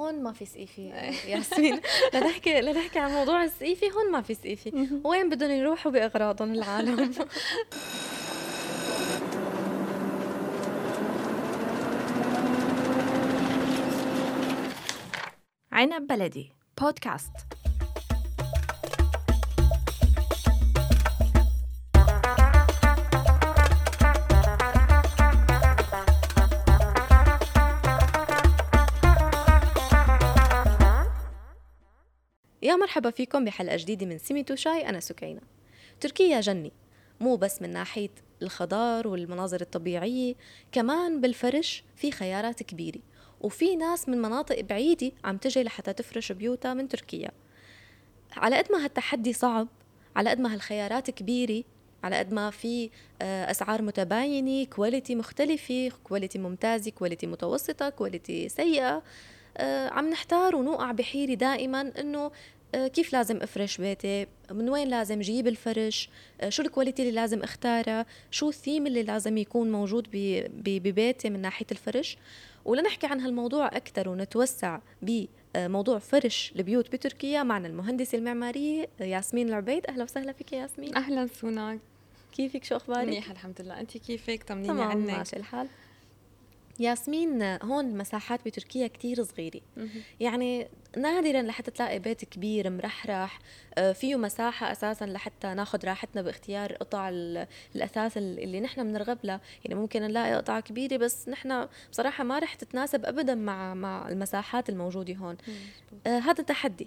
هون ما في سقيفه ياسمين لنحكي لنحكي عن موضوع السقيفه هون ما في سقيفه وين بدهم يروحوا بأغراضهم العالم؟ عنب بلدي بودكاست يا مرحبا فيكم بحلقة جديدة من سميت وشاي أنا سكينة. تركيا جنة مو بس من ناحية الخضار والمناظر الطبيعية كمان بالفرش في خيارات كبيرة وفي ناس من مناطق بعيدة عم تجي لحتى تفرش بيوتها من تركيا. على قد ما هالتحدي صعب على قد ما هالخيارات كبيرة على قد ما في آه، أسعار متباينة quality مختلفة quality ممتازة quality متوسطة quality سيئة آه، عم نحتار ونوقع بحيرة دائما إنه كيف لازم أفرش بيتي؟ من وين لازم جيب الفرش؟ آه، شو ال quality اللي لازم اختارها شو الثيم اللي لازم يكون موجود ببيتي من ناحية الفرش؟ ولنحكي عن هالموضوع أكثر ونتوسع بموضوع فرش البيوت بتركيا معنا المهندسة المعمارية ياسمين العبيد. أهلا وسهلا فيك ياسمين. أهلا سوناك. كيفك؟ شو أخبارك؟ منيح الحمد لله. انت كيفك؟ طمنيني عنك. ماشي الحال. ياسمين هون المساحات بتركيا كتير صغيرة. يعني نادرا لحتى تلاقي بيت كبير مرحرح آه، فيه مساحة أساسا لحتى ناخذ راحتنا باختيار قطع الأثاث اللي نحن بنرغب لها يعني ممكن نلاقي قطعة كبيرة بس نحن بصراحة ما رح تتناسب أبدا مع مع المساحات الموجودة هون. آه هذا تحدي.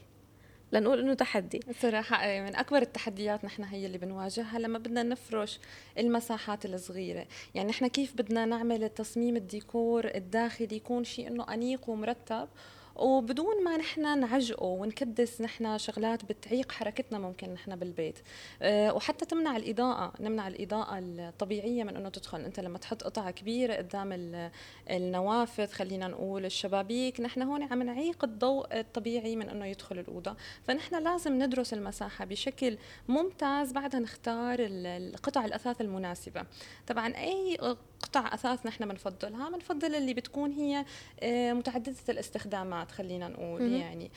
لنقول إنه تحدي. صراحة إيه، من أكبر التحديات نحن هي اللي بنواجهها لما بدنا نفرش المساحات الصغيرة. يعني نحن كيف بدنا نعمل تصميم الديكور الداخلي يكون شيء إنه أنيق ومرتب وبدون ما نحن نعجقه ونكدس نحن شغلات بتعيق حركتنا ممكن نحن بالبيت. أه وحتى تمنع الإضاءة نمنع الإضاءة الطبيعية من أنه تدخل. أنت لما تحط قطعة كبيرة قدام النوافذ خلينا نقول الشبابيك نحن هون عم نعيق الضوء الطبيعي من أنه يدخل الأوضة. فنحن لازم ندرس المساحة بشكل ممتاز بعدها نختار القطع الأثاث المناسبة. طبعا أي قطع أثاث نحن بنفضلها بنفضل اللي بتكون هي آه، متعددة الاستخدامات. خلينا نقول م- يعني.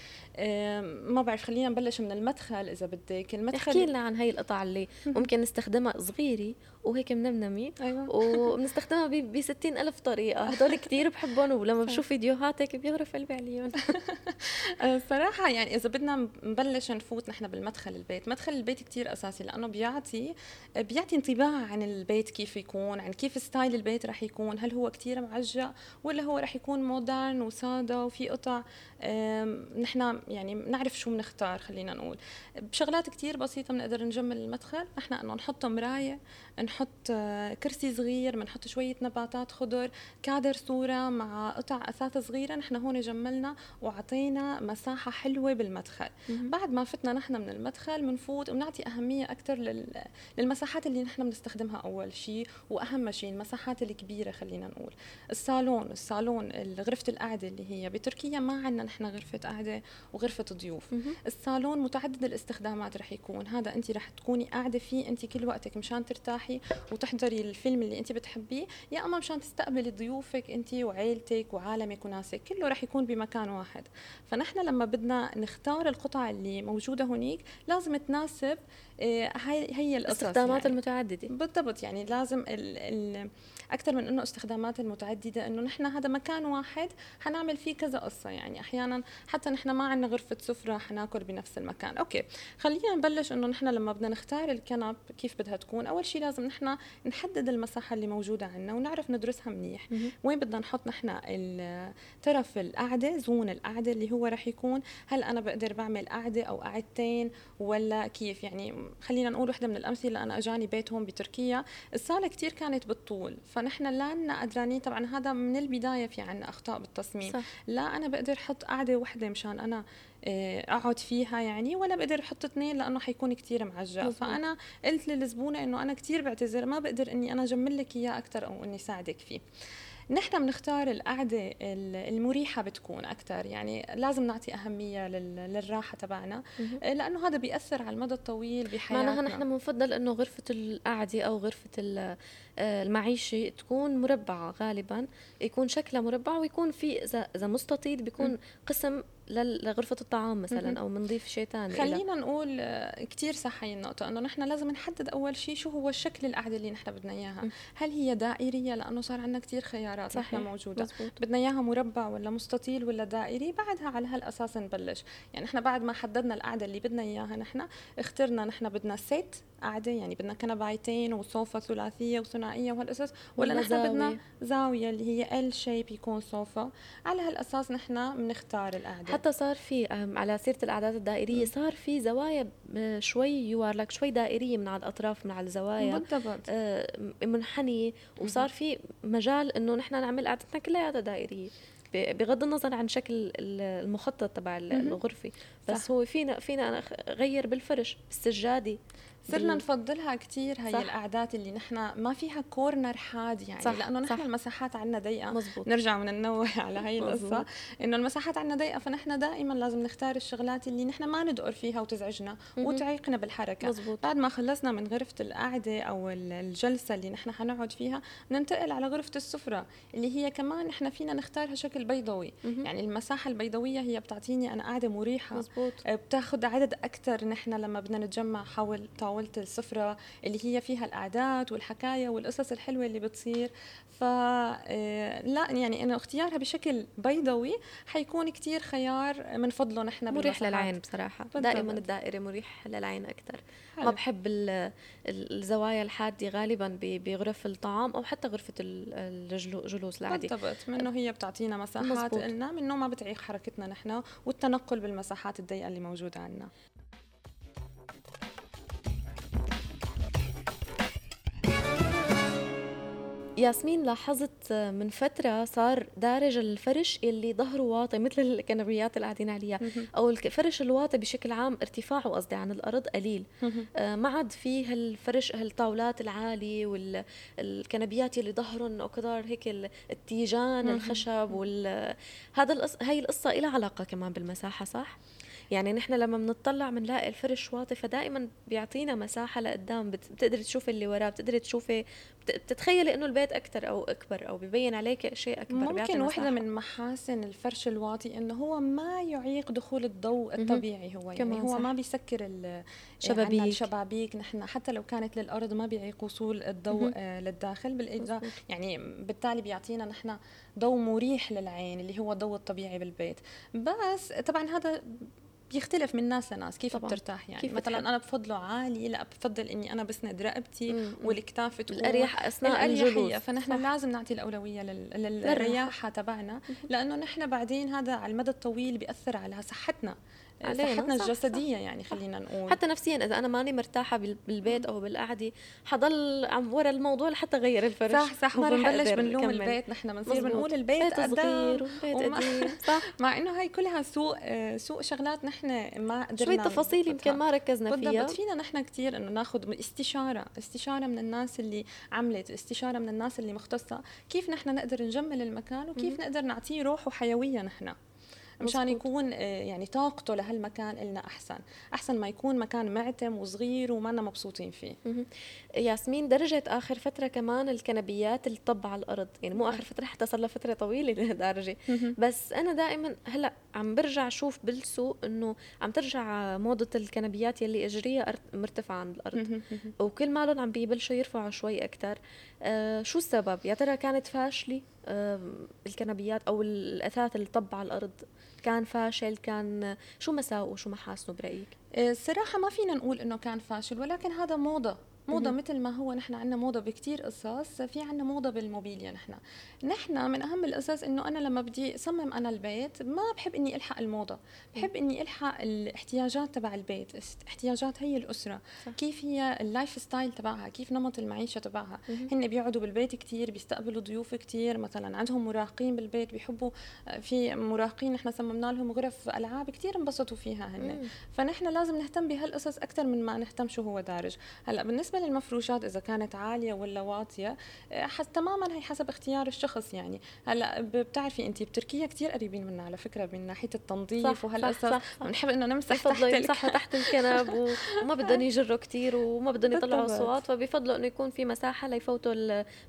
ما بعرف خلينا نبلش من المدخل إذا بدك. المدخل احكي لنا عن هي القطع اللي ممكن نستخدمها صغيرة وهيك منمنمي أيوة. وبنستخدمها ب 60 ألف طريقة. هدول كثير بحبهم ولما بشوف فيديوهات هيك بيغرف قلبي عليهم. آه، صراحة يعني إذا بدنا نبلش نفوت نحن بالمدخل البيت. مدخل البيت كثير أساسي لأنه بيعطي بيعطي انطباع عن البيت كيف يكون عن كيف style البيت رح يكون. هل هو كثير معجق ولا هو رح يكون modern وسادة وفي قطع نحن يعني بنعرف شو بنختار خلينا نقول. بشغلات كثير بسيطة بنقدر نجمل المدخل نحن إنه نحط مراية نحط آه، كرسي صغير بنحط شوية نباتات خضر كادر صورة مع قطع أثاث صغيرة نحن هون جملنا وعطينا مساحة حلوة بالمدخل. بعد ما فتنا نحن من المدخل بنفوت وبنعطي أهمية أكثر للمساحات اللي نحن بنستخدمها أول شيء وأهم شيء المساحات الكبيرة خلينا نقول. الصالون الصالون غرفة القعدة اللي هي بتركيا ما عندنا نحن غرفة قعدة وغرفة ضيوف. الصالون متعدد الاستخدامات رح يكون. هذا أنت رح تكوني قاعدة فيه أنت كل وقتك مشان ترتاحي وتحضري الفيلم اللي انت بتحبيه. يا أما مشان تستقبلي ضيوفك انت وعيلتك وعالمك وناسك كله رح يكون بمكان واحد. فنحن لما بدنا نختار القطع اللي موجودة هنيك لازم تناسب آه، هي هي القصص الاستخدامات يعني. المتعددة. بالضبط يعني لازم ال ال أكثر من إنه استخدامات المتعددة إنه نحن هذا مكان واحد حنعمل فيه كذا قصة. يعني أحيانا حتى نحن ما عندنا غرفة سفرة حناكل بنفس المكان. أوكي خلينا نبلش إنه نحن لما بدنا نختار الكنب كيف بدها تكون أول شيء لازم نحن نحدد المساحة اللي موجودة عندنا ونعرف ندرسها منيح. وين بدنا نحط نحن طرف القعده زون القعده اللي هو رح يكون. هل أنا بقدر بعمل قعده أو قعدتين ولا كيف؟ يعني خلينا نقول وحدة من الأمثلة أنا أجاني بيت هون بتركيا. الصالة كثير كانت بالطول فنحن لا لنا قدرانين طبعا هذا من البداية في عنا أخطاء بالتصميم. صح. لا أنا بقدر أحط قعده وحدة مشان أنا آه، أقعد فيها يعني ولا بقدر أحط اثنين لأنه حيكون كثير معجق. فأنا قلت للزبونة إنه أنا كثير بعتذر ما بقدر إني أنا أجمل لك إياه أكثر أو إني ساعدك فيه. نحن بنختار القعدة المريحة بتكون أكثر يعني لازم نعطي أهمية للراحة تبعنا. لأنه هذا بيأثر على المدى الطويل بحياتنا. معناها نحن بنفضل إنه غرفة القعدة أو غرفة آه، المعيشة تكون مربعة غالبا يكون شكلها مربع ويكون في اذا مستطيل بيكون قسم لغرفة الطعام مثلا أو بنضيف شيء ثاني خلينا نقول آه، كثير صح هي النقطة إنه نحن لازم نحدد أول شيء شو هو الشكل القعدة اللي نحن بدنا إياها. هل هي دائرية؟ لأنه صار عندنا كثير خيارات صحيح. نحن موجودة. مزبوط. بدنا إياها مربع ولا مستطيل ولا دائري بعدها على هالأساس نبلش. يعني نحن بعد ما حددنا القعدة اللي بدنا إياها نحن اخترنا نحن بدنا set قاعدة يعني بدنا كنبايتين وصوفة ثلاثية وثنائية وهالأساس ولا نحن بدنا زاوية اللي هي L shape يكون صوفة على هالأساس نحن بنختار القعده حتى صار في على سيرة الأعداد الدائرية صار في زوايا شوي يوار لك شوي دائرية من على الأطراف من على الزوايا بالضبط آه، منحني وصار في مجال إنه نحن نعمل قعدتنا كلها دائرية. بغض النظر عن شكل المخطط تبع الغرفة. بس صح. هو فينا فينا غير بالفرش بالسجادة. صرنا نفضلها كثير هي صح. القعدات اللي نحن ما فيها كورنر حاد يعني صح. لأنه نحن المساحات عندنا ضيقة مزبوط. نرجع وننوه على هي القصة إنه المساحات عندنا ضيقة فنحن دائما لازم نختار الشغلات اللي نحن ما ندقر فيها وتزعجنا وتعيقنا بالحركة مزبوط. بعد ما خلصنا من غرفة القعده أو الجلسة اللي نحن حنقعد فيها ننتقل على غرفة السفرة اللي هي كمان نحن فينا نختارها شكل بيضوي يعني المساحة البيضوية هي بتعطيني أنا قاعدة مريحة مزبوط. بتاخذ عدد أكثر نحن لما بدنا نتجمع حول طاولة طاولة السفرة اللي هي فيها القعدات والحكاية والقصص الحلوة اللي بتصير. ف آه، لا يعني انه اختيارها بشكل بيضوي حيكون كتير خيار من فضله نحن مريح للعين بصراحة. بالضبط. دائما الدائرة مريح للعين أكثر ما بحب الزوايا الحادة غالبا بغرف الطعام أو حتى غرفة الجلوس العادي. بالضبط. منه هي بتعطينا مساحات. لنا منه ما بتعيق حركتنا نحن والتنقل بالمساحات الضيقة اللي موجودة عندنا ياسمين لاحظت من فترة صار دارج الفرش اللي ظهره واطي مثل الكنبيات اللي قاعدين عليها أو الفرش الواطي بشكل عام ارتفاعه قصدي عن الأرض قليل. آه ما عاد في هالفرش هالطاولات العالية والكنبيات اللي ظهرهم أو هيك التيجان الخشب وال هذا القص... هاي القصة لها علاقة كمان بالمساحة صح؟ يعني نحن لما بنطلع بنلاقي الفرش واطي فدائما بيعطينا مساحة لقدام. بتقدري تشوفي اللي وراه بتقدري تشوفي بتتخيلي إنه البيت أكثر أو أكبر أو ببين عليك شيء أكبر ممكن وحده من محاسن الفرش الواطي إنه هو ما يعيق دخول الضوء الطبيعي هو يعني هو صح. ما بيسكر الشبابيك الشبابيك. نحن حتى لو كانت للأرض ما بيعيق وصول الضوء آه للداخل. بالاضاءه يعني بالتالي بيعطينا نحن ضوء مريح للعين اللي هو الضوء الطبيعي بالبيت. بس طبعا هذا بيختلف من ناس لناس كيف طبعا. بترتاح يعني؟ كيف مثلا أنا بفضله عالي لا بفضل إني أنا بسند رقبتي والاكتاف تكون الأريح أثناء الجلوس. فنحن صح. لازم نعطي الأولوية للرياحة تبعنا لأنه نحن بعدين هذا على المدى الطويل بيأثر على صحتنا. صحتنا صح الجسدية صح يعني خلينا نقول. حتى نفسيا إذا أنا ماني مرتاحة بالبيت أو بالقعدة حضل عم ورا الموضوع لحتى غير الفرش. صح صح وبنبلش بنلوم البيت نحن بنصير بنقول البيت بيت صغير وبيت صح. مع إنه هاي كلها سوء سوء شغلات نحن ما قدرنا شوي تفاصيل يمكن ما ركزنا فيها. بالضبط فينا نحن كثير إنه ناخذ استشارة استشارة من الناس اللي عملت استشارة من الناس اللي مختصة. كيف نحن نقدر نجمل المكان وكيف نقدر نعطيه روح وحيوية نحن؟ مشان يكون آه، يعني طاقته لهالمكان لنا أحسن. أحسن ما يكون مكان معتم وصغير وما مبسوطين فيه. ياسمين درجة آخر فترة كمان الكنبيات اللي طب على الأرض. يعني مو آخر فترة حتى صار لها فترة طويلة لهالدرجة. بس أنا دائما هلأ عم برجع أشوف بالسوق إنه عم ترجع موضة الكنبيات يلي إجريها مرتفعة عن الأرض. وكل مالهم عم بيبلشوا يرفعوا شوي أكثر آه شو السبب؟ يا ترى كانت فاشلة؟ آه الكنبيات أو الأثاث اللي طب على الأرض كان فاشل؟ كان شو مساوئه؟ شو محاسنه برأيك؟ الصراحه ما فينا نقول إنه كان فاشل ولكن هذا موضة. موضة مثل ما هو نحن عندنا موضة بكتير قصص في عندنا موضة بالموبيليا نحن. نحن من أهم القصص إنه أنا لما بدي اصمم أنا البيت ما بحب إني ألحق الموضة. بحب إني ألحق الاحتياجات تبع البيت احتياجات هي الأسرة. صح. كيف هي ال lifestyle تبعها؟ كيف نمط المعيشة تبعها؟ هن بيقعدوا بالبيت كتير بيستقبلوا ضيوف كتير مثلا عندهم مراهقين بالبيت بيحبوا في مراهقين نحن صممنا لهم غرف ألعاب كتير انبسطوا فيها هن. فنحن لازم نهتم بهالقصص أكثر من ما نهتم شو هو دارج. هلأ بالنسبة بالنسبة للمفروشات إذا كانت عالية ولا واطية آه، حس تماما هي حسب اختيار الشخص يعني. هلأ بتعرفي انت بتركيا كثير قريبين منا على فكرة من ناحية التنظيف وهالقصص بنحب إنه نمسح تحت يمسحوا تحت الكنب وما بدهم يجروا كثير وما بدهم يطلعوا أصوات فبيفضلوا إنه يكون في مساحة ليفوتوا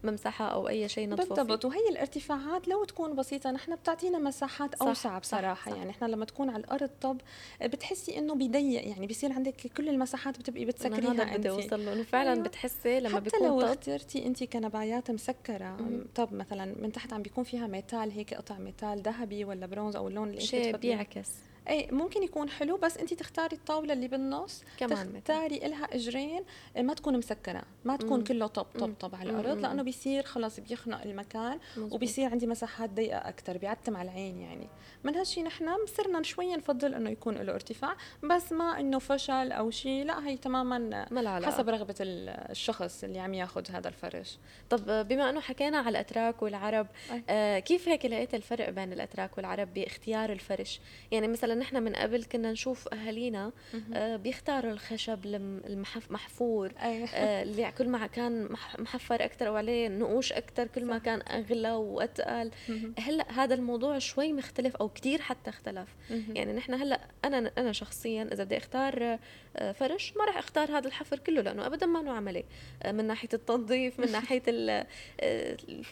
الممسحة أو أي شيء ينظفوا بالضبط. وهي الارتفاعات لو تكون بسيطة نحن بتعطينا مساحات أوسع بصراحة. صح. صح يعني إحنا لما تكون على الأرض طب بتحسي إنه بضيق يعني بصير عندك كل المساحات بتبقي بتسكريها انت. أوصل له إنه فعلا أيوة. بتحسي لما حتى بيكون لو طب؟ اخترتي انت كنبايات مسكرة طب مثلا من تحت عم بيكون فيها metal هيك قطع metal ذهبي ولا برونز أو اللون اللي انت بيعكس. اي ممكن يكون حلو بس انت تختاري الطاولة اللي بالنص كمان تختاري لها إجرين آه، ما تكون مسكرة ما تكون مم. كله طب طب طب على الأرض لأنه بيصير خلص بيخنق المكان مزبوط. وبيصير عندي مساحات ضيقة أكثر بيعتم على العين يعني. من هالشيء نحن صرنا شوي نفضل إنه يكون له ارتفاع بس ما إنه فشل أو شيء لا هي تماما حسب رغبة الشخص اللي عم ياخذ هذا الفرش. طب بما إنه حكينا على الأتراك والعرب آه كيف هيك لقيت الفرق بين الأتراك والعرب باختيار الفرش؟ يعني مثلا نحن من قبل كنا نشوف أهالينا آه بيختاروا الخشب المحفور آه اللي كل ما كان محفر أكثر وعليه نقوش أكثر كل ما كان أغلى وأتقل. هلأ هذا الموضوع شوي مختلف أو كثير حتى اختلف. يعني نحن هلأ أنا أنا شخصيا إذا بدي أختار آه، فرش ما راح أختار هذا الحفر كله لأنه ابدا ما له عملي من ناحية التنظيف من ناحية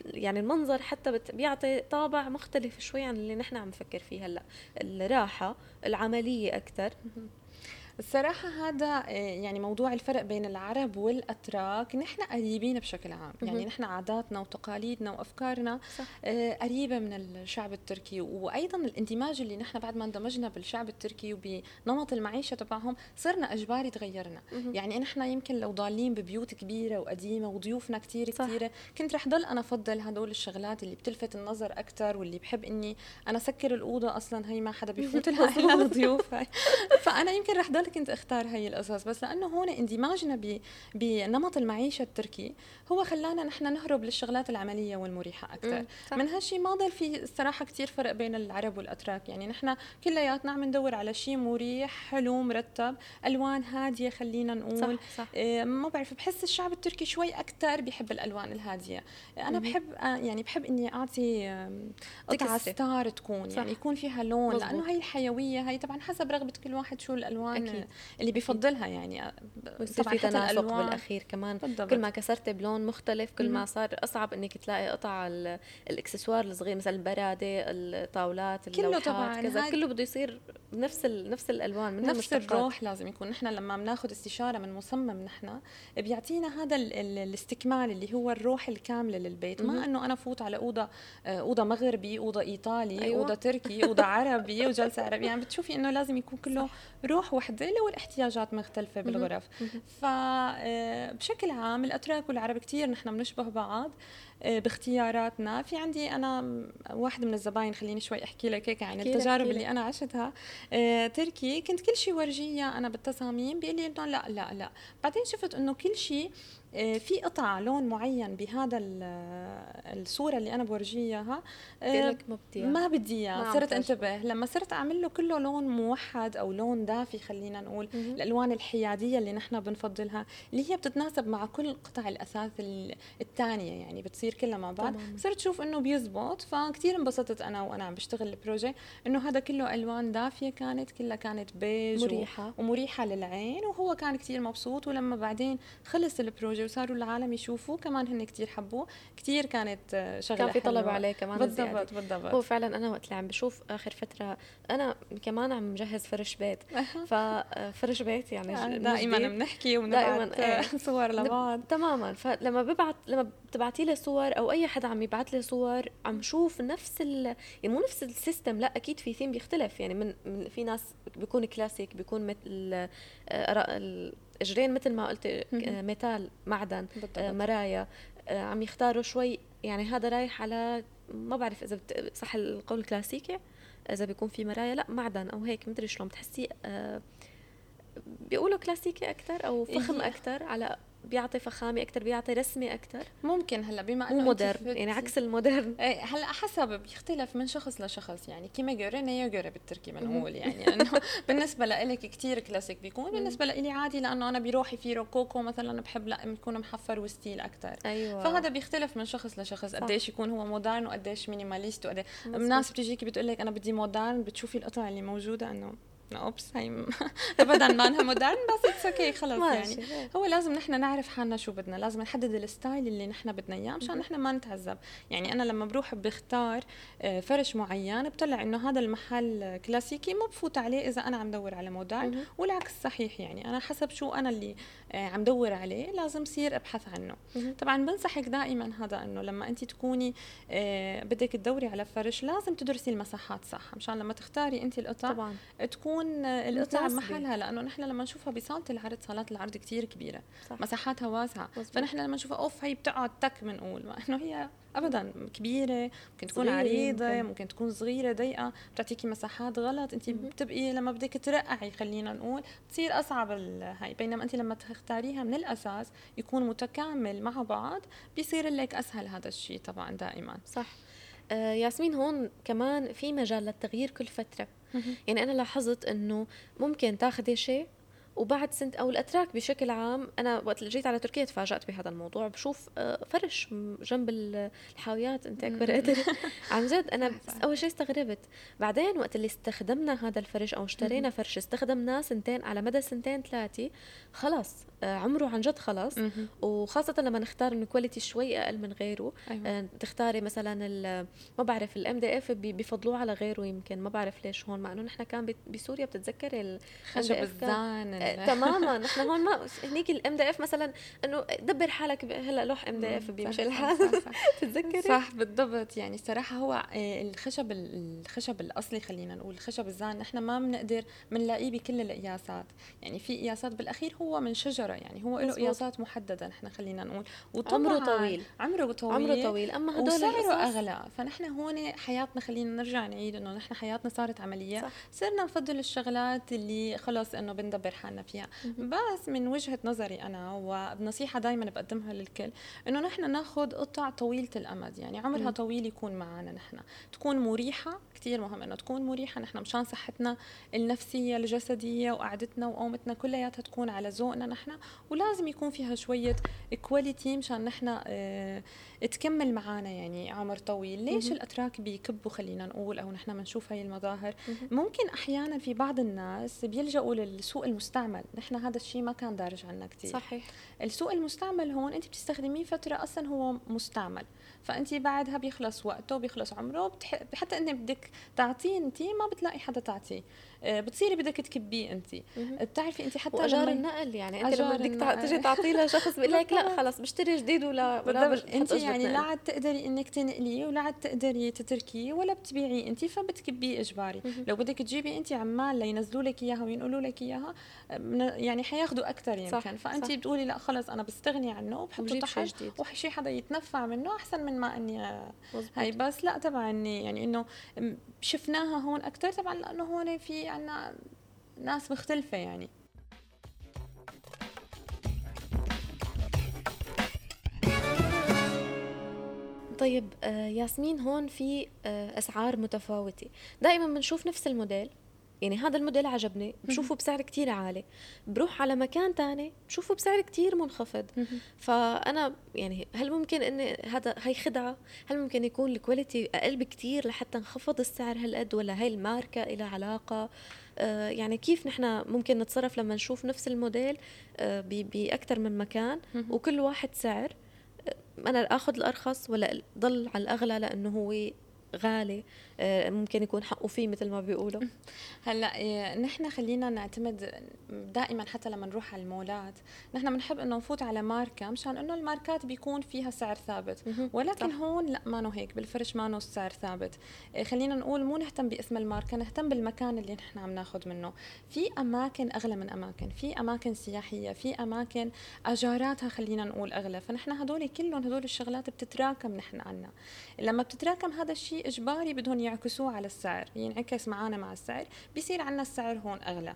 يعني المنظر حتى بيعطي طابع مختلف شوي عن اللي نحن عم نفكر فيه هلأ. الراحة العملية أكثر الصراحة هذا آه، يعني موضوع الفرق بين العرب والأتراك نحن قريبين بشكل عام. يعني نحن عاداتنا وتقاليدنا وأفكارنا صح. آه، قريبة من الشعب التركي. وأيضا الاندماج اللي نحن بعد ما اندمجنا بالشعب التركي وبنمط المعيشة تبعهم صرنا أجباري تغيرنا يعني نحن يمكن لو ضالين ببيوت كبيرة وقديمة وضيوفنا كتير صح. كتيرة كنت رح ضل أنا أفضل هدول الشغلات اللي بتلفت النظر أكثر واللي بحب إني أنا سكر الأوضة أصلا هي ما حدا بيفوت لها إلا الضيوف فأنا يمكن رح ضل لذلك كنت أختار هي القصص بس لأنه هون اندماجنا بنمط المعيشة التركي. هو خلانا نحن نهرب للشغلات العملية والمريحة أكثر من هالشيء ما ضل في الصراحة كثير فرق بين العرب والأتراك. يعني نحن كلياتنا عم ندور على شيء مريح حلو مرتب ألوان هادية خلينا نقول. صح صح. إيه ما بعرف بحس الشعب التركي شوي أكثر بيحب الألوان الهادية. أنا بحب آه، يعني بحب إني أعطي قطعة ستار تكون صح. يعني يكون فيها لون مزبوط. لأنه هي الحيوية هي طبعا حسب رغبة كل واحد شو الألوان أكيد. اللي بيفضلها يعني بصير في تناسق بالأخير كمان. بالضبط. كل ما كسرتي بلون مختلف كل ما صار أصعب إنك تلاقي قطع الإكسسوار الصغير مثلا البرادة الطاولات كله طبعا. كذا كله بده يصير نفس نفس الألوان من نفس الروح لازم يكون. نحن لما بناخذ استشارة من مصمم نحن بيعطينا هذا الاستكمال اللي هو الروح الكاملة للبيت. ما إنه أنا فوت على أوضة آه، أوضة مغربي أوضة إيطالي أيوة. أوضة تركي أوضة عربي وجلسة عربية. يعني بتشوفي إنه لازم يكون كله. روح وحدة. لو الاحتياجات مختلفة بالغرف. فبشكل آه، عام الأتراك والعرب كثير نحن بنشبه بعض آه، باختياراتنا. في عندي أنا واحد من الزباين خليني شوي أحكي لك هيك عن التجارب اللي أنا عشتها. آه، تركي كنت كل شيء ورجية أنا بالتصاميم بيقول لي لا لا لا. بعدين شفت إنه كل شيء في قطعة لون معين بهذا الصورة اللي أنا بورجيه إياها. ما بدي إياه صرت أنتبه. لما صرت أعمل له كله لون موحد أو لون دافي خلينا نقول م-م. الألوان الحيادية اللي نحن بنفضلها اللي هي بتتناسب مع كل قطع الأثاث الثانية يعني بتصير كلها مع بعض. طبعا. صرت شوف إنه بيزبط فكتير انبسطت أنا وأنا عم بشتغل البروجي إنه هذا كله ألوان دافية كانت كلها كانت بيج مريحة. و... ومريحة للعين وهو كان كتير مبسوط. ولما بعدين خلص ال proje وصاروا العالم يشوفوه كمان هن كتير حبوه. كتير كانت شغلة كان في طلب عليه كمان بالضبط بالضبط. هو فعلا أنا وقت اللي عم بشوف آخر فترة أنا كمان عم مجهز فرش بيت. ففرش بيت يعني آه، دائما بنحكي ونبعت إيه. صور لبعض. تماما. فلما ببعت لما بتبعتي لي صور أو أي حدا عم يبعث لي صور عم شوف نفس ال يعني مو نفس ال system لا أكيد في ثيم بيختلف. يعني من, في ناس بيكون كلاسيك بيكون مثل آه، اجرين مثل ما قلت آه، metal معدن بالضبط. آه، مرايا آه، عم يختاروا شوي. يعني هذا رايح على ما بعرف إذا صح القول الكلاسيكي؟ إذا بيكون في مرايا لا معدن أو هيك مدري شلون. بتحسي بيقولوا كلاسيكي أكثر أو فخم أكثر على بيعطي فخامة أكثر بيعطي رسمة أكثر ممكن هلأ بما إنه modern يعني عكس ال modern. إيه هلأ حسب بيختلف من شخص لشخص. يعني kime göre neye göre بالتركي بنقول يعني. إنه بالنسبة لإلك كثير كلاسيك بيكون بالنسبة لإلي عادي لأنه أنا بروحي في روكوكو مثلا بحب لأ يكون محفر و style أكثر أيوه. فهذا بيختلف من شخص لشخص. قديش يكون هو modern وقديش minimalist وقديش الناس بتجيكي بتقول لك أنا بدي modern بتشوفي القطع اللي موجودة إنه oops هي ابدا ما انها modern بس it's okay خلص يعني. هو لازم نحن نعرف حالنا شو بدنا لازم نحدد ال style اللي نحن بدنا إياه مشان نحن ما نتعذب. يعني أنا لما بروح بختار آه، فرش معين بطلع إنه هذا المحل كلاسيكي ما بفوت عليه إذا أنا عم دور على مودرن والعكس صحيح يعني. أنا حسب شو أنا اللي عم دور عليه لازم صير أبحث عنه. طبعا بنصحك دائما هذا إنه لما أنت تكوني آه، بدك تدوري على فرش لازم تدرسي المساحات صح. مشان لما تختاري أنت القطع طبعا. تكون القطع بمحلها لأنه نحن لما نشوفها بصالة العرض صالات العرض كثير كبيرة. صح. مساحاتها واسعة. فنحن لما نشوفها أوف هي بتقعد تك بنقول انه هي ابدا كبيرة ممكن تكون عريضة ممكن. ممكن تكون صغيرة ضيقة بتعطيكي مساحات غلط انت بتبقي لما بدك ترقعي خلينا نقول بتصير أصعب هاي. بينما انت لما تختاريها من الأساس يكون متكامل مع بعض بيصير لك أسهل هذا الشيء طبعا دائما. صح. آه ياسمين هون كمان في مجال للتغيير كل فترة. يعني أنا لاحظت إنه ممكن تاخذي شيء وبعد سنة أو الأتراك بشكل عام أنا وقت اللي جيت على تركيا تفاجأت بهذا الموضوع. بشوف آه، فرش جنب الحاويات. أنت أكبر قدر. عن جد أنا أول شيء استغربت. بعدين وقت اللي استخدمنا هذا الفرش أو اشترينا فرش استخدمناه سنتين على مدى سنتين ثلاثة خلاص آه، عمره عن جد خلص وخاصة لما نختار إنه quality شوي أقل من غيره أيوة. آه، تختاري مثلا ما بعرف ال MDF بفضلوه على غيره يمكن. ما بعرف ليش هون مع إنه نحن كان بسوريا بتتذكري خشب الزان تماما. نحن هون ما هنيك ال MDF مثلا إنه دبر حالك هلأ لوح ام دي اف بيمشي الحال. تتذكري؟ صح بالضبط. يعني الصراحه هو آه، الخشب الخشب الأصلي خلينا نقول الخشب الزان نحن ما بنقدر بنلاقيه بكل القياسات. يعني في قياسات بالأخير هو من شجرة يعني هو له قياسات محددة نحن خلينا نقول. عمره طويل. عمره طويل. عمره طويل. أما هدول وسعره أغلى. فنحن هون حياتنا خلينا نرجع نعيد إنه نحن حياتنا صارت عملية. صح. صرنا نفضل الشغلات اللي خلص إنه بندبر حالنا. فيها. بس من وجهة نظري أنا ونصيحة دائما بقدمها للكل إنه نحن ناخذ قطع طويلة الأمد. يعني عمرها طويل يكون معنا نحن. تكون مريحة كثير مهم إنه تكون مريحة. نحن مشان صحتنا النفسية الجسدية وقعدتنا وقومتنا كلياتها تكون على ذوقنا نحن. ولازم يكون فيها شوية كواليتي مشان نحن آه تكمل معنا يعني عمر طويل. ليش الأتراك بيكبوا خلينا نقول أو نحن بنشوف هاي المظاهر؟ ممكن أحيانا في بعض الناس بيلجأوا للسوق المستعمل. نحن هذا الشيء ما كان دارج عنا كثير صحيح. السوق المستعمل هون انت بتستخدميه فترة أصلا هو مستعمل. فأنت بعدها بيخلص وقته بيخلص عمره بتح... حتى انت بدك تعطيه أنت ما بتلاقي حدا تعطيه. بتصيري بدك تكبيه انت. بتعرفي انت حتى وأجار النقل يعني أنت لما بدك تجي تعطيه لشخص بيقول لك لا خلص بشتري جديد ولا ولا انت يعني لا عاد تقدري إنك تنقليه ولا عاد تقدري تتركيه ولا بتبيعيه انت فبتكبيه إجباري. لو بدك تجيبي انت عمال لينزلوا لك إياها وينقلوا لك إياها يعني حياخذوا أكثر يمكن. صح فأنت صح. بتقولي لا خلص أنا بستغني عنه وبحطه تحت وشي حدا يتنفع منه أحسن من ما إني هاي. بس لا طبعا يعني إنه شفناها هون أكثر طبعا لأنه هون في عنا ناس مختلفة يعني. طيب آه، ياسمين هون في آه، أسعار متفاوتة. دائما بنشوف نفس الموديل. يعني هذا الموديل عجبني بشوفه بسعر كتير عالي. بروح على مكان تاني بشوفه بسعر كتير منخفض. فأنا يعني هل ممكن أن هذا هي خدعة؟ هل ممكن يكون ال quality أقل بكتير لحتى انخفض السعر هالقد ولا هاي الماركة إلها علاقة؟ آه يعني كيف نحن ممكن نتصرف لما نشوف نفس الموديل آه بأكثر من مكان وكل واحد سعر؟ آه، أنا أخذ الأرخص ولا ضل على الأغلى لأنه هو غالي آه، ممكن يكون حقه فيه مثل ما بيقولوا. هلأ آه، نحن خلينا نعتمد دائما حتى لما نروح على المولات نحن بنحب إنه نفوت على ماركة مشان إنه الماركات بيكون فيها سعر ثابت. ولكن صح. هون لأ ما هيك بالفرش ما السعر ثابت. آه، خلينا نقول مو نهتم باسم الماركة نهتم بالمكان اللي نحن عم ناخذ منه. في أماكن أغلى من أماكن في أماكن سياحية في أماكن أجاراتها خلينا نقول أغلى. فنحن هدول كلهم هدول الشغلات بتتراكم نحن عنا. لما بتتراكم هذا الشيء شيء إجباري بدهم يعكسوه على السعر ينعكس معنا مع السعر بيصير عندنا السعر هون أغلى.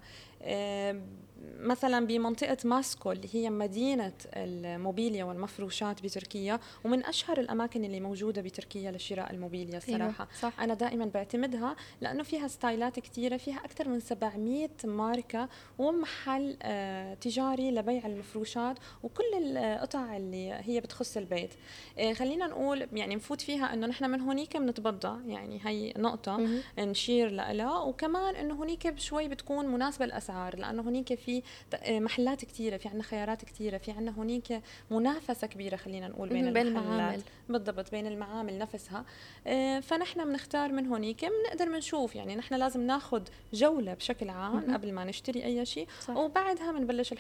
مثلا بمنطقة ماسكو اللي هي مدينة الموبيليا والمفروشات بتركيا ومن أشهر الأماكن اللي موجودة بتركيا لشراء الموبيليا الصراحة أيوة صح. أنا دائما بعتمدها لأنه فيها ستايلات كثيرة فيها أكثر من 700 ماركة ومحل آه، تجاري لبيع المفروشات وكل القطع اللي هي بتخص البيت. آه، خلينا نقول يعني نفوت فيها أنه نحن من هونيك بنتبضع يعني هي نقطة نشير لها. وكمان أنه هونيك شوي بتكون مناسبة الأسعار لأنه هونيك في محلات كثيره في عندنا خيارات كثيره في عندنا هونيك منافسة كبيرة خلينا نقول بين, بين المعامل. بالضبط بين المعامل نفسها. آه، فنحن بنختار من هونيك بنقدر بنشوف يعني نحن لازم ناخذ جولة بشكل عام قبل ما نشتري أي شيء. وبعدها بنبلش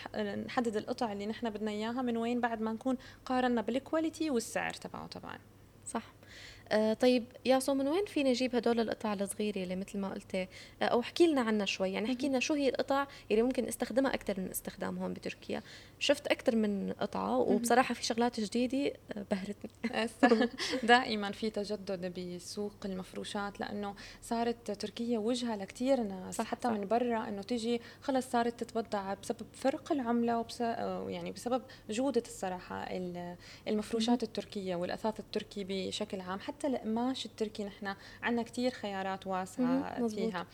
نحدد القطع اللي نحن بدنا إياها من وين بعد ما نكون قارنا بالكواليتي والسعر تبعه طبعا. آه طيب ياسو من وين فيني أجيب هدول القطع الصغيرة اللي مثل ما قلتي آه أو احكي لنا عنها شوي؟ يعني احكي لنا شو هي القطع اللي ممكن استخدمها أكثر من استخدام هون بتركيا. شفت أكثر من قطعة وبصراحة في شغلات جديدة آه، بهرتني. دائما في تجدد بسوق المفروشات لأنه صارت تركيا وجهة لكثير ناس صح حتى صح. من برا إنه تيجي خلص صارت تتبضع بسبب فرق العملة وبس يعني بسبب جودة الصراحة المفروشات التركية والأثاث التركي بشكل عام. حتى حتى القماش التركي نحن عندنا كثير خيارات واسعة فيها.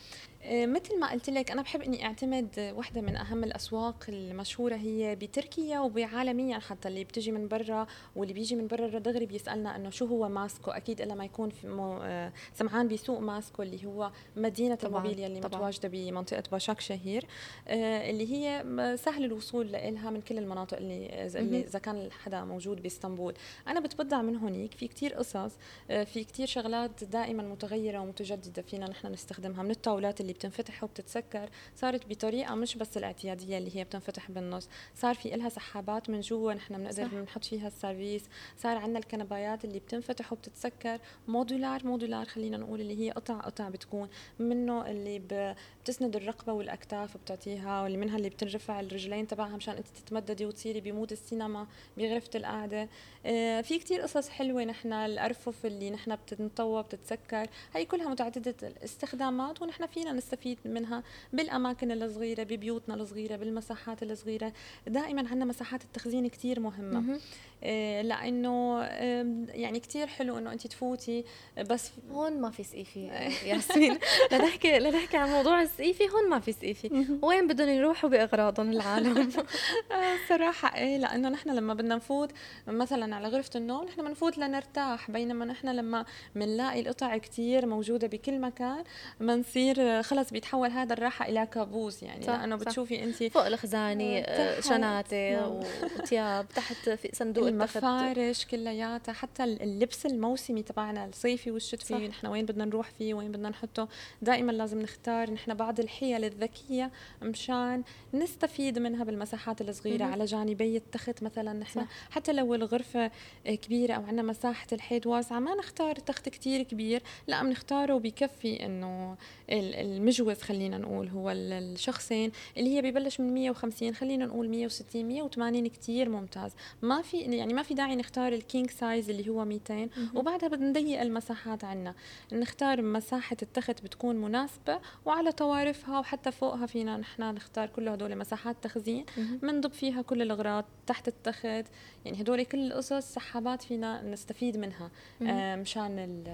مثل ما قلت لك أنا بحب إني أعتمد وحدة من أهم الأسواق المشهورة هي بتركيا وبعالميا حتى اللي بتجي من برا واللي بيجي من برا دغري بيسألنا إنه شو هو ماسكو؟ أكيد الا ما يكون في مو آه، سمعان بسوق ماسكو اللي هو مدينة طبعاً الموبيليا اللي طبعاً. متواجدة بمنطقة باشاك شهير آه، اللي هي سهل الوصول لها من كل المناطق اللي اللي إذا كان حدا موجود بإسطنبول. أنا بتبضع من هونيك في كتير قصص في كتير شغلات دائما متغيرة ومتجددة فينا نحن نستخدمها من الطاولات اللي بتنفتح وبتتسكر صارت بطريقة مش بس الاعتيادية اللي هي بتنفتح بالنص صار في إلها سحابات من جوا نحن بنقدر بنحط فيها السيرفيس صار عندنا الكنبايات اللي بتنفتح وبتتسكر modular modular خلينا نقول اللي هي قطع قطع بتكون منه اللي بتسند الرقبة والأكتاف بتعطيها واللي منها اللي بتنرفع الرجلين تبعها مشان أنت تتمددي وتصيري ب mood السينما بغرفة القعدة. آه، في كتير قصص حلوة نحن الأرفف اللي نحن بتنطوى بتتسكر هي كلها متعددة الاستخدامات ونحن فينا نستفيد منها بالأماكن الصغيرة ببيوتنا الصغيرة بالمساحات الصغيرة. دائما عندنا مساحات التخزين كتير مهمة. آه، لأنه يعني كتير حلو إنه انت تفوتي بس هون ما في سقيفه ياسمين. لنحكي لنحكي عن موضوع السقيفه هون ما في سقيفه وين بدهم يروحوا؟ بأغراضهم العالم. صراحة إيه لأنه نحن لما بدنا نفوت مثلا على غرفة النوم نحن بنفوت لنرتاح. بينما نحن لما بنلاقي القطع كتير موجودة بكل مكان بنصير خلص بيتحول هذا الراحة إلى كابوس يعني صح لأنه بتشوفي انت فوق الخزانة آه، شناتي نعم. وثياب تحت في صندوق المفارش كلياتها حتى اللبس الموسمي تبعنا الصيفي والشتوي نحن وين بدنا نروح فيه وين بدنا نحطه دائما لازم نختار نحن بعض الحيل الذكية مشان نستفيد منها بالمساحات الصغيرة على جانبي التخت مثلا نحن. صح. حتى لو الغرفة كبيرة أو عندنا مساحة الحيط واسعة ما نختار تخت كتير كبير لا بنختاره بكفي إنه المجوز خلينا نقول هو الشخصين اللي هي ببلش من 150 خلينا نقول 160 180 كتير ممتاز. ما في يعني ما في داعي نختار ال king size اللي هو 200 وبعدها بدنا نضيق المساحات عنا. نختار مساحة التخت بتكون مناسبة وعلى طوارفها وحتى فوقها فينا نحن نختار كل هدول مساحات تخزين. بنضب فيها كل الأغراض تحت التخت. يعني هدول كل القصص سحابات فينا نستفيد منها. آه مشان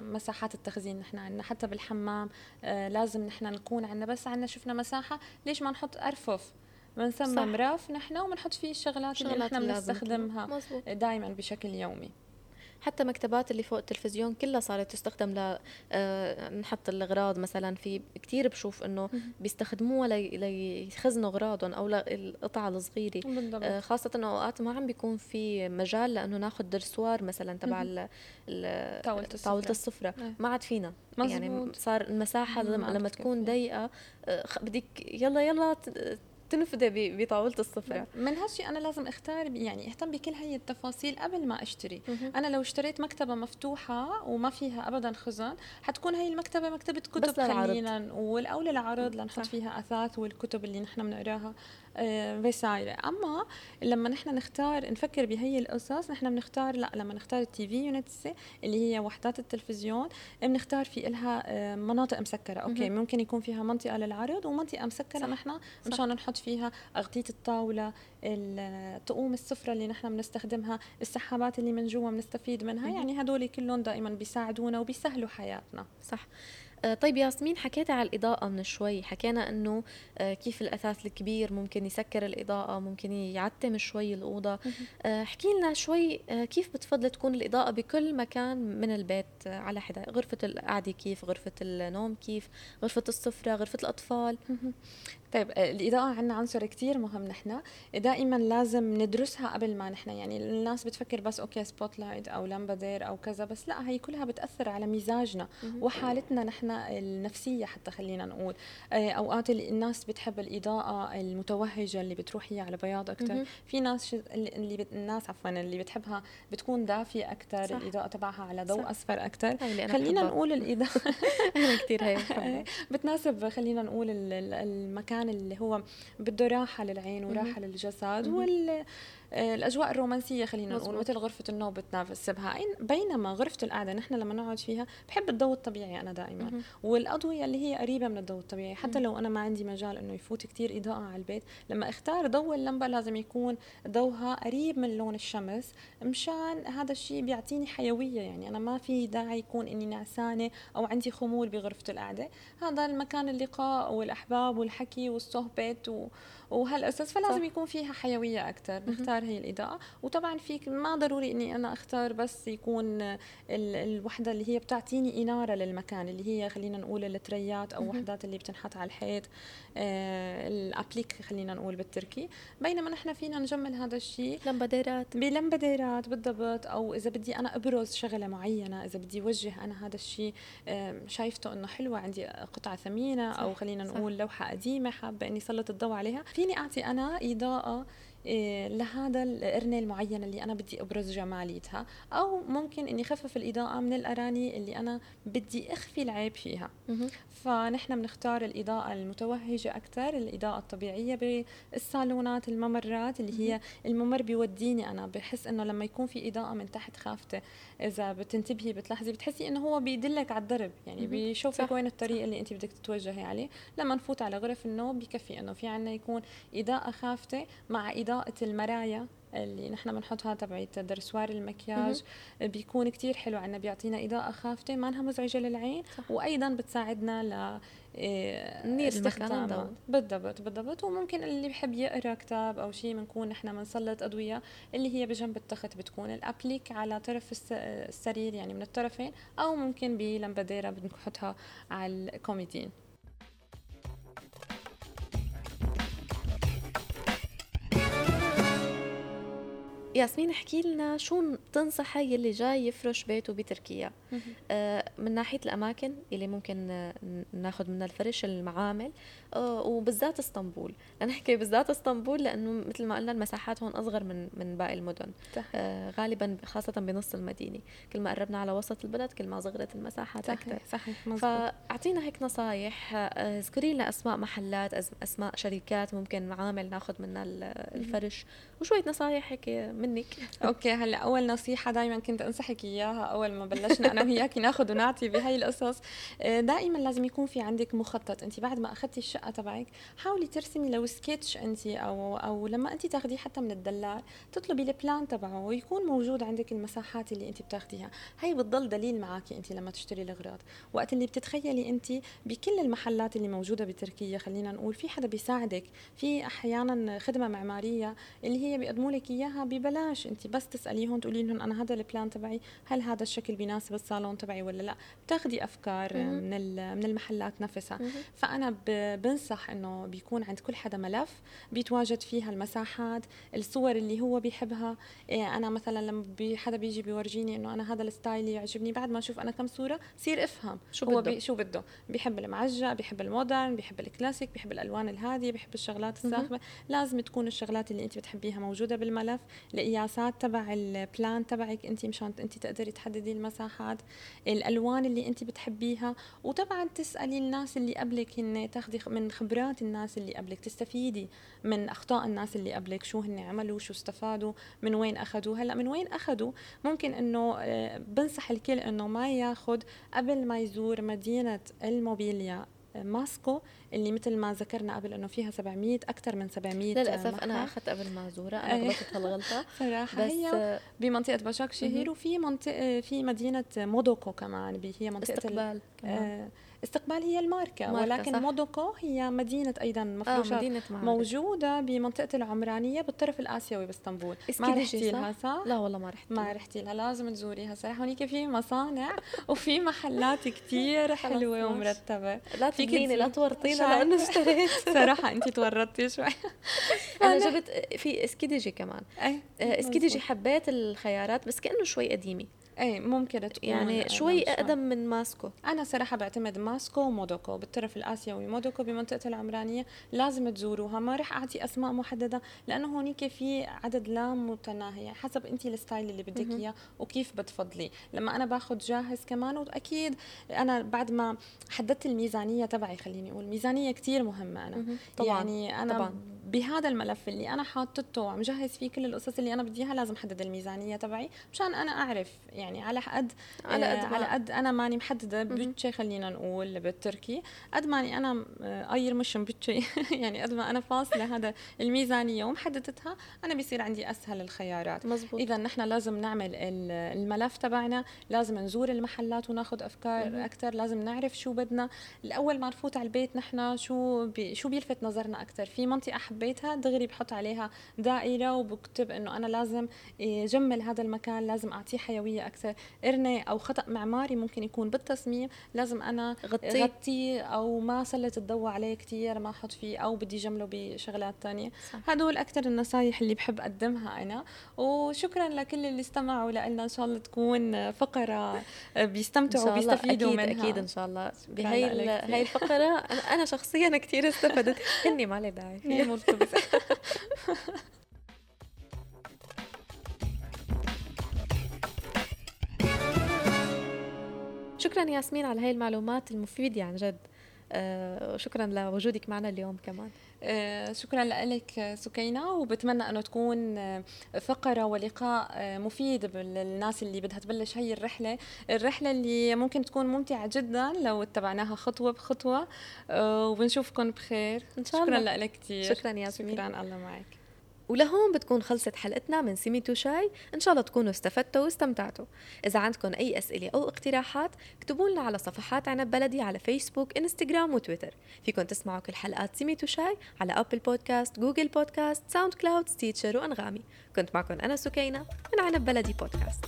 مساحات التخزين نحن عندنا حتى بالحمام آه لازم نحن نكون عندنا بس عندنا شفنا مساحة ليش ما نحط أرفف؟ بنسمى مراف نحن وبنحط فيه الشغلات اللي نحن بنستخدمها دائما بشكل يومي. حتى مكتبات اللي فوق التلفزيون كلها صارت تستخدم ل آه، نحط الأغراض مثلا. في كثير بشوف إنه بيستخدموها ليخزنوا أغراضهم أو للقطع الصغيرة. آه، خاصة انه أوقات ما عم بيكون في مجال لأنه ناخذ درسوار مثلا تبع طاولة السفرة. نعم. ما عاد فينا. مزبوط. يعني صار المساحة لما تكون ضيقة آه، بدك يلا يلا تنفذي بطاولة السفره من هالشيء أنا لازم أختار يعني أهتم بكل هي التفاصيل قبل ما أشتري. أنا لو اشتريت مكتبة مفتوحة وما فيها ابدا خزن حتكون هي المكتبة مكتبة كتب خلينا نقول أو للعرض لنحط فيها أثاث والكتب اللي نحن بنقراها. فيسايرة أما لما نحن نختار نفكر بهي القصص نحن بنختار لا لما نختار ال TV units اللي هي وحدات التلفزيون بنختار في إلها آه، مناطق مسكرة. okay ممكن يكون فيها منطقة للعرض ومنطقة مسكرة نحن مشان نحط فيها أغطية الطاولة الطقوم السفرة اللي نحن بنستخدمها السحابات اللي من جوا بنستفيد منها. يعني هدول كلهم دائما بيساعدونا وبيسهلوا حياتنا. صح. آه، طيب ياسمين حكيتي على الإضاءة من شوي. حكينا أنه آه، كيف الأثاث الكبير ممكن يسكر الإضاءة ممكن يعتم شوي الأوضة. آه، احكي لنا شوي كيف بتفضل تكون الإضاءة بكل مكان من البيت؟ على حدة غرفة القعدة كيف؟ غرفة النوم كيف؟ غرفة السفرة غرفة الأطفال؟ طيب الإضاءة عندنا عنصر كتير مهم نحن. دائما لازم ندرسها قبل ما نحن يعني الناس بتفكر بس okay spot light أو لمبة أو كذا بس لا هي كلها بتأثر على مزاجنا وحالتنا نحن النفسية حتى خلينا نقول. آه، أوقات الناس بتحب الإضاءة المتوهجة اللي بتروح هي على بياض أكثر في ناس اللي بت... الناس عفوا اللي بتحبها بتكون دافية أكثر الإضاءة تبعها على ضوء أصفر أكثر خلينا نقول الإضاءة أنا كثير هي بتناسب خلينا نقول المكان اللي هو بده راحة للعين وراحة للجسد وال الأجواء الرومانسية خلينا نقول مثل غرفة النوم بتنافسها. بينما غرفة القعدة نحن لما نقعد فيها بحب الضوء الطبيعي أنا دائما. والأضوية اللي هي قريبة من الضوء الطبيعي. حتى لو أنا ما عندي مجال إنه يفوت كتير إضاءة على البيت لما أختار ضوء اللمبة لازم يكون ضوها قريب من لون الشمس مشان هذا الشيء بيعطيني حيوية. يعني أنا ما في داعي يكون إني نعسانة أو عندي خمول بغرفة القعدة. هذا المكان اللقاء والأحباب والحكي والصحبه و... وهالأساس فلازم صح. يكون فيها حيوية أكثر نختار هي الإضاءة. وطبعا فيك ما ضروري إني أنا أختار بس يكون الوحدة اللي هي بتعطيني إنارة للمكان اللي هي خلينا نقول التريات أو وحدات اللي بتنحط على الحيط. الأبليك خلينا نقول بالتركي. بينما نحن فينا نجمل هذا الشيء لمباديرات. بلمباديرات بالضبط. أو إذا بدي أنا أبرز شغلة معينة إذا بدي أوجه أنا هذا الشيء آه شايفته إنه حلوة عندي قطعة ثمينة أو خلينا نقول صح. لوحة قديمة حابة إني سلط الضوء عليها فيني أعطي أنا إضاءة لهذا القرنة المعينة اللي أنا بدي أبرز جماليتها أو ممكن إني خفف الإضاءة من الأراني اللي أنا بدي أخفي العيب فيها. فنحن بنختار الإضاءة المتوهجة أكثر الإضاءة الطبيعية بالصالونات الممرات اللي هي الممر بيوديني أنا بحس إنه لما يكون في إضاءة من تحت خافته. إذا بتنتبهي بتلاحظي بتحسي إنه هو بيدلك على الدرب يعني بيشوفك وين الطريق اللي أنت بدك تتوجهي عليه. لما نفوت على غرف النوم بكفي إنه في عنا يكون إضاءة خافتة مع إضاءة المرايا. اللي نحن بنحطها تبعت درسوار المكياج بيكون كتير حلو عنا بيعطينا إضاءة خافتة ما انها مزعجة للعين صح. وأيضا بتساعدنا ل إيه نير استخدام بالضبط بالضبط. وممكن اللي بحب يقرأ كتاب أو شيء بنكون نحن بنسلط اضويه اللي هي بجنب التخت بتكون الابليك على طرف السرير يعني من الطرفين أو ممكن بلمباديرة بنحطها على الكوميدين. ياسمين احكي لنا شو تنصحي يلي جاي يفرش بيته بتركيا؟ آه من ناحية الأماكن اللي ممكن ناخذ منها الفرش المعامل. وبالذات اسطنبول. نحكي بالذات اسطنبول لأنه مثل ما قلنا المساحات هون أصغر من من باقي المدن. آه غالبا خاصة بنص المدينة. كل ما قربنا على وسط البلد كل ما صغرت المساحات صحيح أكثر. صحيح مزبوط. فأعطينا هيك نصايح. آه، اذكري لنا أسماء محلات أسماء شركات ممكن معامل ناخذ منها الفرش. وشوية نصايح هيك منك. okay هلا أول نصيحة دائما كنت أنصحك إياها أول ما بلشنا أنا وياكي ناخذ ونعطي بهي القصص. آه، دائما لازم يكون في عندك مخطط. أنت بعد ما أخذتي الشقه تبعك. حاولي ترسمي لو سكتش انت أو أو لما انت تاخذيه حتى من الدلال تطلبي ال plan تبعه ويكون موجود عندك المساحات اللي انت بتاخذيها هي بتضل دليل معك انت لما تشتري الأغراض. وقت اللي بتتخيلي انت بكل المحلات اللي موجودة بتركيا خلينا نقول في حدا بيساعدك في أحيانا خدمة معمارية اللي هي بيقدموا لك إياها ببلاش انت بس تسأليهم تقولي لهم أنا هذا ال plan تبعي هل هذا الشكل بيناسب الصالون تبعي ولا لا؟ بتاخدي أفكار من من المحلات نفسها. فأنا بنصح إنه بيكون عند كل حدا ملف بيتواجد فيها المساحات الصور اللي هو بيحبها. إيه أنا مثلا لما بي حدا بيجي بيورجيني إنه أنا هذا ال style يعجبني بعد ما أشوف أنا كم صورة صير افهم شو هو بده؟ بي شو بده. بيحب المعجق بيحب ال modern بيحب الكلاسيك بيحب الألوان الهادية بيحب الشغلات الصاخبه لازم تكون الشغلات اللي أنت بتحبيها موجودة بالملف القياسات تبع البلان تبعك أنت مشان أنت تقدري تحددي المساحات الألوان اللي أنت بتحبيها. وطبعا تسألي الناس اللي قبلك هن تاخذي من من خبرات الناس اللي قبلك؟ تستفيدي من أخطاء الناس اللي قبلك؟ شو هن عملوا؟ شو استفادوا؟ من وين أخذوا؟ هلأ من وين أخذوا؟ ممكن إنه آه، بنصح الكل إنه ما ياخذ قبل ما يزور مدينة الموبيليا ماسكو اللي مثل ما ذكرنا قبل إنه فيها 700 أكثر من 700 للأسف أنا أخذت قبل ما ازورها أنا أي. غلطت هالغلطه صراحة بس هي بمنطقة باشاك شهير وفي منطقة في مدينة مودوكو كمان هي منطقة ال- استقبال كمان. آه، استقبال هي الماركة, ماركة، ولكن صح. مودوكو هي مدينة أيضا آه مفروشات مدينة معابد موجودة بمنطقة العمرانية بالطرف الآسيوي بإسطنبول ما رحتي؟ لها صح؟ لا والله ما رحت ما رحتي لها لازم تزوريها صراحة هونيك في مصانع وفي محلات كتير حلوة ماشي. ومرتبة لا تدليني لا. تورطينا؟ لأنه اشتريت صراحة أنت تورطتي شوي أنا جبت في اسكيدجي كمان آه، اسكيدجي. حبيت الخيارات بس كأنه شوي قديمة أي ممكن تكون يعني أقدم شوي أقدم من ماسكو أنا صراحة بعتمد ماسكو ومودوكو بالطرف الآسيوي مودوكو بمنطقة العمرانية لازم تزوروها ما رح أعطي أسماء محددة لأنه هونيك في عدد لا متناهي يعني حسب أنت ال style اللي بدك. إياه وكيف بتفضلي لما أنا باخذ جاهز كمان وأكيد أنا بعد ما حددت الميزانية تبعي خليني أقول ميزانية كتير مهمة أنا مهم. طبعا يعني أنا طبعاً. بهذا الملف اللي أنا حاطته وعم جهز فيه كل القصص اللي أنا بدي إياها لازم احدد الميزانية تبعي مشان أنا أعرف يعني على قد على قد آه، ما- على قد أنا ماني محددة مهم. بيتشي خلينا نقول بالتركي قد ماني أنا آه، اير مشم بيتشي. يعني قد ما أنا فاصلة هذا الميزانية ومحددتها أنا بيصير عندي أسهل الخيارات. مزبوط إذا نحن لازم نعمل ال- الملف تبعنا لازم نزور المحلات وناخذ أفكار. أكثر لازم نعرف شو بدنا. الأول ما نفوت على البيت نحن شو بي شو بيلفت نظرنا أكثر في منطقة حبيتها دغري بحط عليها دائرة وبكتب إنه أنا لازم جمل هذا المكان لازم أعطيه حيوية أكثر. إرني أو خطأ معماري ممكن يكون بالتصميم لازم أنا غطيه. غطيه أو ما سلط الضوء عليه كتير ما أحط فيه أو بدي جمله بشغلات تانية. صح. هدول أكثر النصايح اللي بحب أقدمها أنا. وشكرا لكل اللي استمعوا لنا إن شاء الله تكون فقرة بيستمتعوا وبيستفيدوا أكيد منها. أكيد إن شاء الله. بهي. هاي الفقرة أنا شخصيا كثير استفدت. هني ما لي داعي شكرا ياسمين على هاي المعلومات المفيدة عن جد. آه، وشكرا لوجودك معنا اليوم كمان. شكرا لك سكينة وبتمنى أنه تكون آه، فقرة ولقاء آه، مفيد للناس اللي بدها تبلش هي الرحلة. الرحلة اللي ممكن تكون ممتعة جدا لو اتبعناها خطوة بخطوة. آه، وبنشوفكم بخير. إن شاء شكرا الله لك كثير شكرا ياسمين. شكرا الله معك. ولهون بتكون خلصت حلقتنا من سيميت وشاي. إن شاء الله تكونوا استفدتوا واستمتعتوا. إذا عندكم أي أسئلة أو اقتراحات اكتبوا لنا على صفحات عنب بلدي على فيسبوك انستغرام وتويتر. فيكم تسمعوا كل حلقات سيميت وشاي على Apple Podcast Google Podcast SoundCloud Stitcher وأنغامي. كنت معكم أنا سكينة من عنب بلدي بودكاست